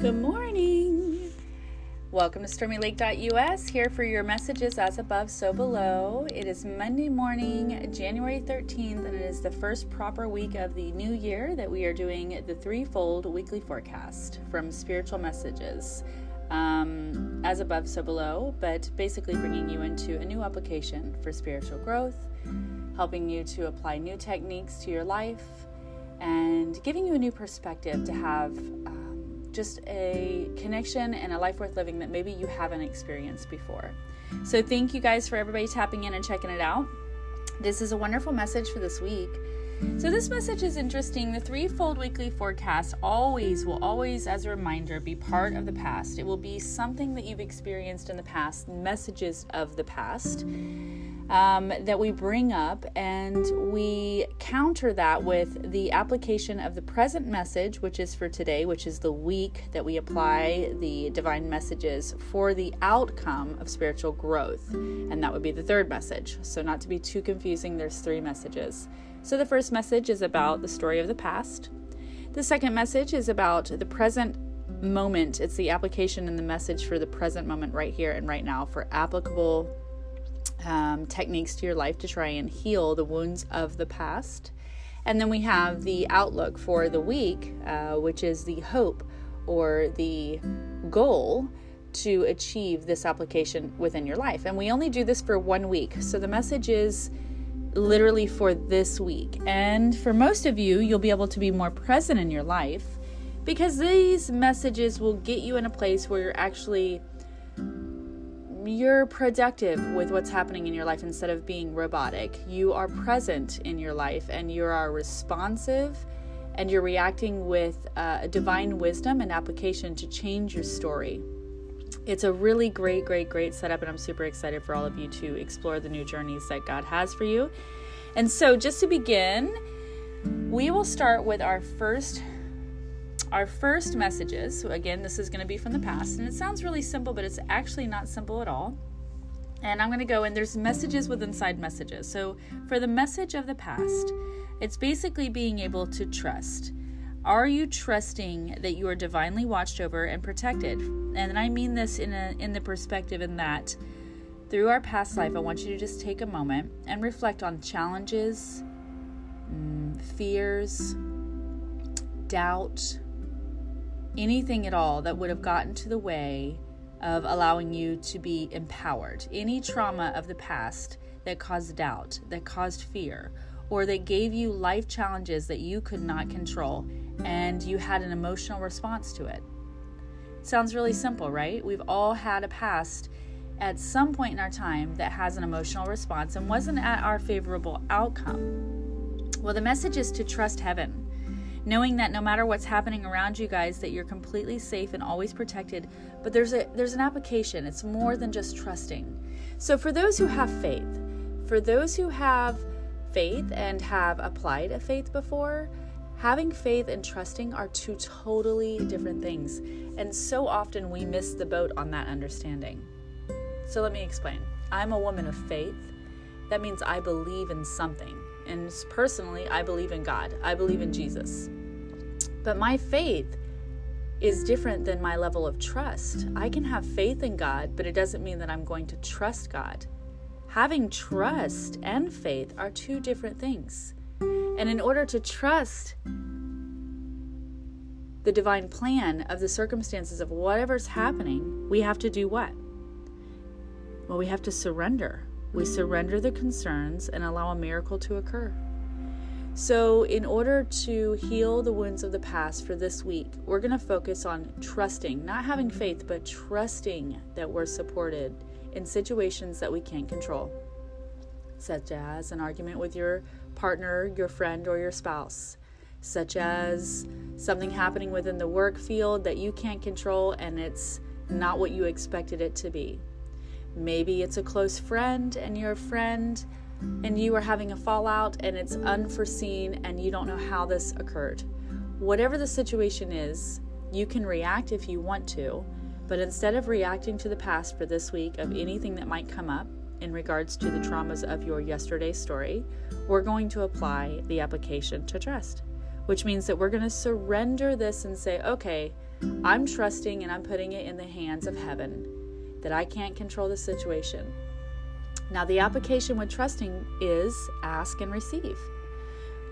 Good morning. Welcome to stormylake.us, here for your messages as above, so below. It is Monday morning, January 13th, and it is the first proper week of the new year that we are doing the threefold weekly forecast from spiritual messages. Um, as above, so below, but basically bringing you into a new application for spiritual growth, helping you to apply new techniques to your life, and giving you a new perspective to have. Just a connection and a life worth living that maybe you haven't experienced before. So, thank you guys for everybody tapping in and checking it out. This is a wonderful message for this week. So, this message is interesting. The threefold weekly forecast always will always, as a reminder, be part of the past. It will be something that you've experienced in the past, messages of the past um, that we bring up, and we counter that with the application of the present message, which is for today, which is the week that we apply the divine messages for the outcome of spiritual growth. And that would be the third message. So, not to be too confusing, there's three messages. So, the first message is about the story of the past. The second message is about the present moment. It's the application and the message for the present moment right here and right now for applicable um, techniques to your life to try and heal the wounds of the past. And then we have the outlook for the week, uh, which is the hope or the goal to achieve this application within your life. And we only do this for one week. So the message is literally for this week. And for most of you, you'll be able to be more present in your life because these messages will get you in a place where you're actually you're productive with what's happening in your life instead of being robotic. You are present in your life and you are responsive and you're reacting with uh, divine wisdom and application to change your story. It's a really great, great, great setup, and I'm super excited for all of you to explore the new journeys that God has for you. And so, just to begin, we will start with our first our first messages, so again, this is going to be from the past, and it sounds really simple, but it's actually not simple at all. And I'm going to go and there's messages with inside messages. So, for the message of the past, it's basically being able to trust. Are you trusting that you are divinely watched over and protected? And I mean this in a in the perspective in that through our past life, I want you to just take a moment and reflect on challenges, mm, fears, doubt, anything at all that would have gotten to the way of allowing you to be empowered. Any trauma of the past that caused doubt, that caused fear, or that gave you life challenges that you could not control and you had an emotional response to it. Sounds really simple, right? We've all had a past at some point in our time that has an emotional response and wasn't at our favorable outcome. Well, the message is to trust heaven knowing that no matter what's happening around you guys that you're completely safe and always protected but there's a there's an application it's more than just trusting so for those who have faith for those who have faith and have applied a faith before having faith and trusting are two totally different things and so often we miss the boat on that understanding so let me explain i'm a woman of faith that means i believe in something and personally, I believe in God. I believe in Jesus. But my faith is different than my level of trust. I can have faith in God, but it doesn't mean that I'm going to trust God. Having trust and faith are two different things. And in order to trust the divine plan of the circumstances of whatever's happening, we have to do what? Well, we have to surrender. We surrender the concerns and allow a miracle to occur. So, in order to heal the wounds of the past for this week, we're going to focus on trusting, not having faith, but trusting that we're supported in situations that we can't control, such as an argument with your partner, your friend, or your spouse, such as something happening within the work field that you can't control and it's not what you expected it to be. Maybe it's a close friend and your friend and you are having a fallout and it's unforeseen and you don't know how this occurred. Whatever the situation is, you can react if you want to, but instead of reacting to the past for this week of anything that might come up in regards to the traumas of your yesterday story, we're going to apply the application to trust. which means that we're going to surrender this and say, okay, I'm trusting and I'm putting it in the hands of heaven that I can't control the situation. Now, the application with trusting is ask and receive.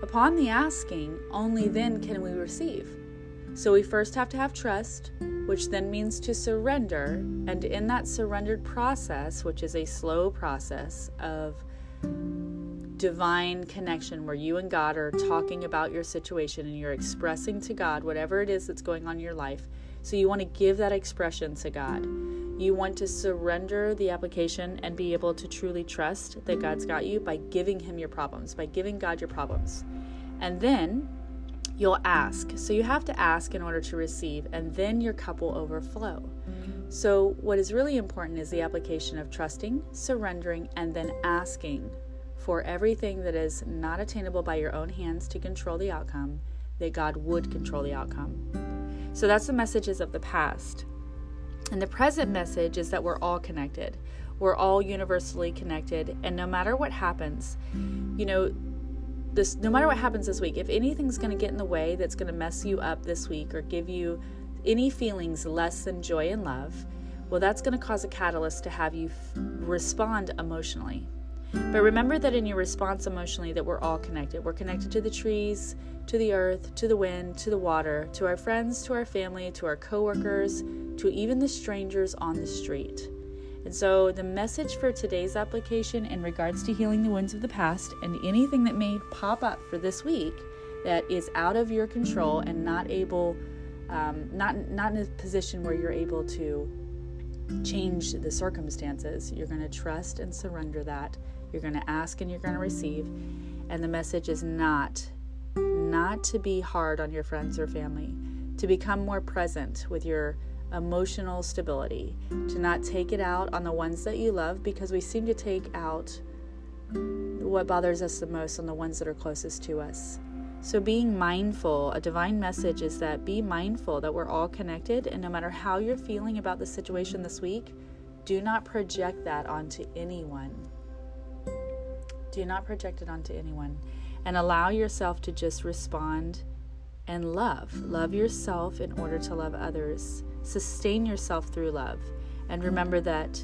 Upon the asking, only then can we receive. So we first have to have trust, which then means to surrender. And in that surrendered process, which is a slow process of divine connection where you and God are talking about your situation and you're expressing to God whatever it is that's going on in your life. So you want to give that expression to God. You want to surrender the application and be able to truly trust that God's got you by giving Him your problems, by giving God your problems. And then you'll ask. So you have to ask in order to receive, and then your cup will overflow. So, what is really important is the application of trusting, surrendering, and then asking for everything that is not attainable by your own hands to control the outcome, that God would control the outcome. So, that's the messages of the past. And the present message is that we're all connected. We're all universally connected. And no matter what happens, you know, this no matter what happens this week, if anything's going to get in the way that's going to mess you up this week or give you any feelings less than joy and love, well, that's going to cause a catalyst to have you f- respond emotionally. But remember that in your response emotionally that we're all connected. We're connected to the trees, to the earth, to the wind, to the water, to our friends, to our family, to our coworkers, to even the strangers on the street. And so, the message for today's application in regards to healing the wounds of the past and anything that may pop up for this week that is out of your control and not able, um, not not in a position where you're able to change the circumstances. You're going to trust and surrender that. You're going to ask and you're going to receive. And the message is not not to be hard on your friends or family, to become more present with your emotional stability, to not take it out on the ones that you love because we seem to take out what bothers us the most on the ones that are closest to us. So, being mindful, a divine message is that be mindful that we're all connected, and no matter how you're feeling about the situation this week, do not project that onto anyone. Do not project it onto anyone. And allow yourself to just respond and love. Love yourself in order to love others. Sustain yourself through love. And mm. remember that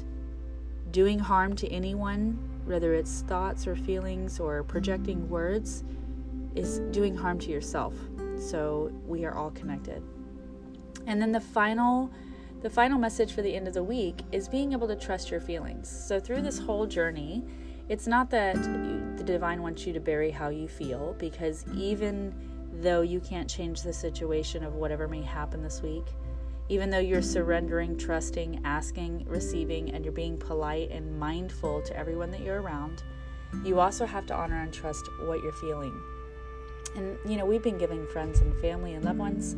doing harm to anyone, whether it's thoughts or feelings or projecting mm. words, is doing harm to yourself. So we are all connected. And then the final the final message for the end of the week is being able to trust your feelings. So through this mm. whole journey, it's not that the divine wants you to bury how you feel because even though you can't change the situation of whatever may happen this week, even though you're surrendering, trusting, asking, receiving, and you're being polite and mindful to everyone that you're around, you also have to honor and trust what you're feeling. And, you know, we've been giving friends and family and loved ones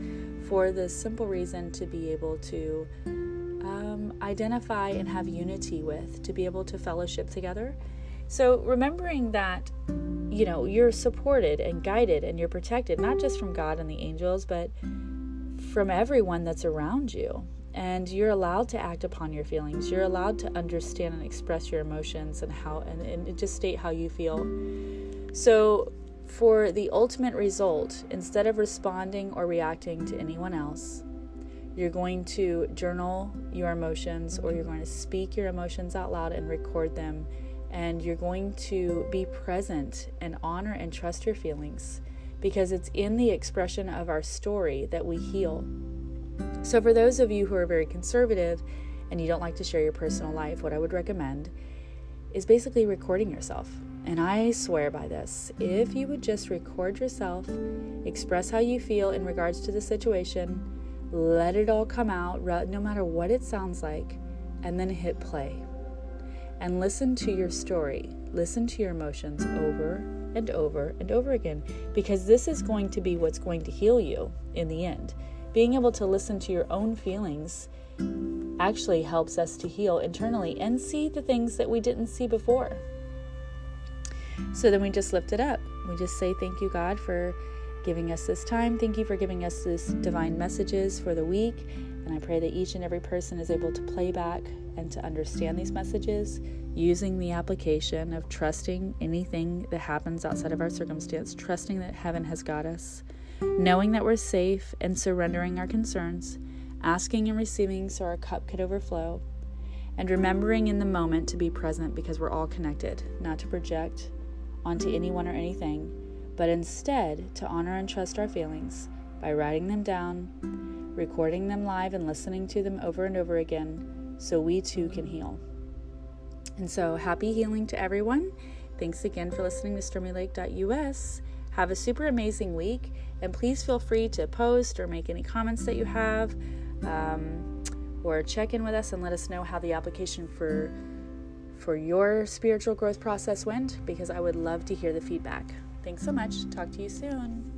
for the simple reason to be able to um, identify and have unity with, to be able to fellowship together. So, remembering that, you know, you're supported and guided and you're protected, not just from God and the angels, but from everyone that's around you. And you're allowed to act upon your feelings. You're allowed to understand and express your emotions and how, and, and just state how you feel. So, for the ultimate result, instead of responding or reacting to anyone else, you're going to journal your emotions or you're going to speak your emotions out loud and record them. And you're going to be present and honor and trust your feelings because it's in the expression of our story that we heal. So, for those of you who are very conservative and you don't like to share your personal life, what I would recommend is basically recording yourself. And I swear by this if you would just record yourself, express how you feel in regards to the situation, let it all come out, no matter what it sounds like, and then hit play. And listen to your story, listen to your emotions over and over and over again because this is going to be what's going to heal you in the end. Being able to listen to your own feelings actually helps us to heal internally and see the things that we didn't see before. So then we just lift it up. We just say, Thank you, God, for giving us this time. Thank you for giving us this divine messages for the week. And I pray that each and every person is able to play back and to understand these messages using the application of trusting anything that happens outside of our circumstance, trusting that heaven has got us, knowing that we're safe and surrendering our concerns, asking and receiving so our cup could overflow, and remembering in the moment to be present because we're all connected, not to project onto anyone or anything, but instead to honor and trust our feelings by writing them down, recording them live, and listening to them over and over again so we too can heal. And so, happy healing to everyone. Thanks again for listening to stormylake.us. Have a super amazing week, and please feel free to post or make any comments that you have, um, or check in with us and let us know how the application for for your spiritual growth process went because I would love to hear the feedback. Thanks so much. Talk to you soon.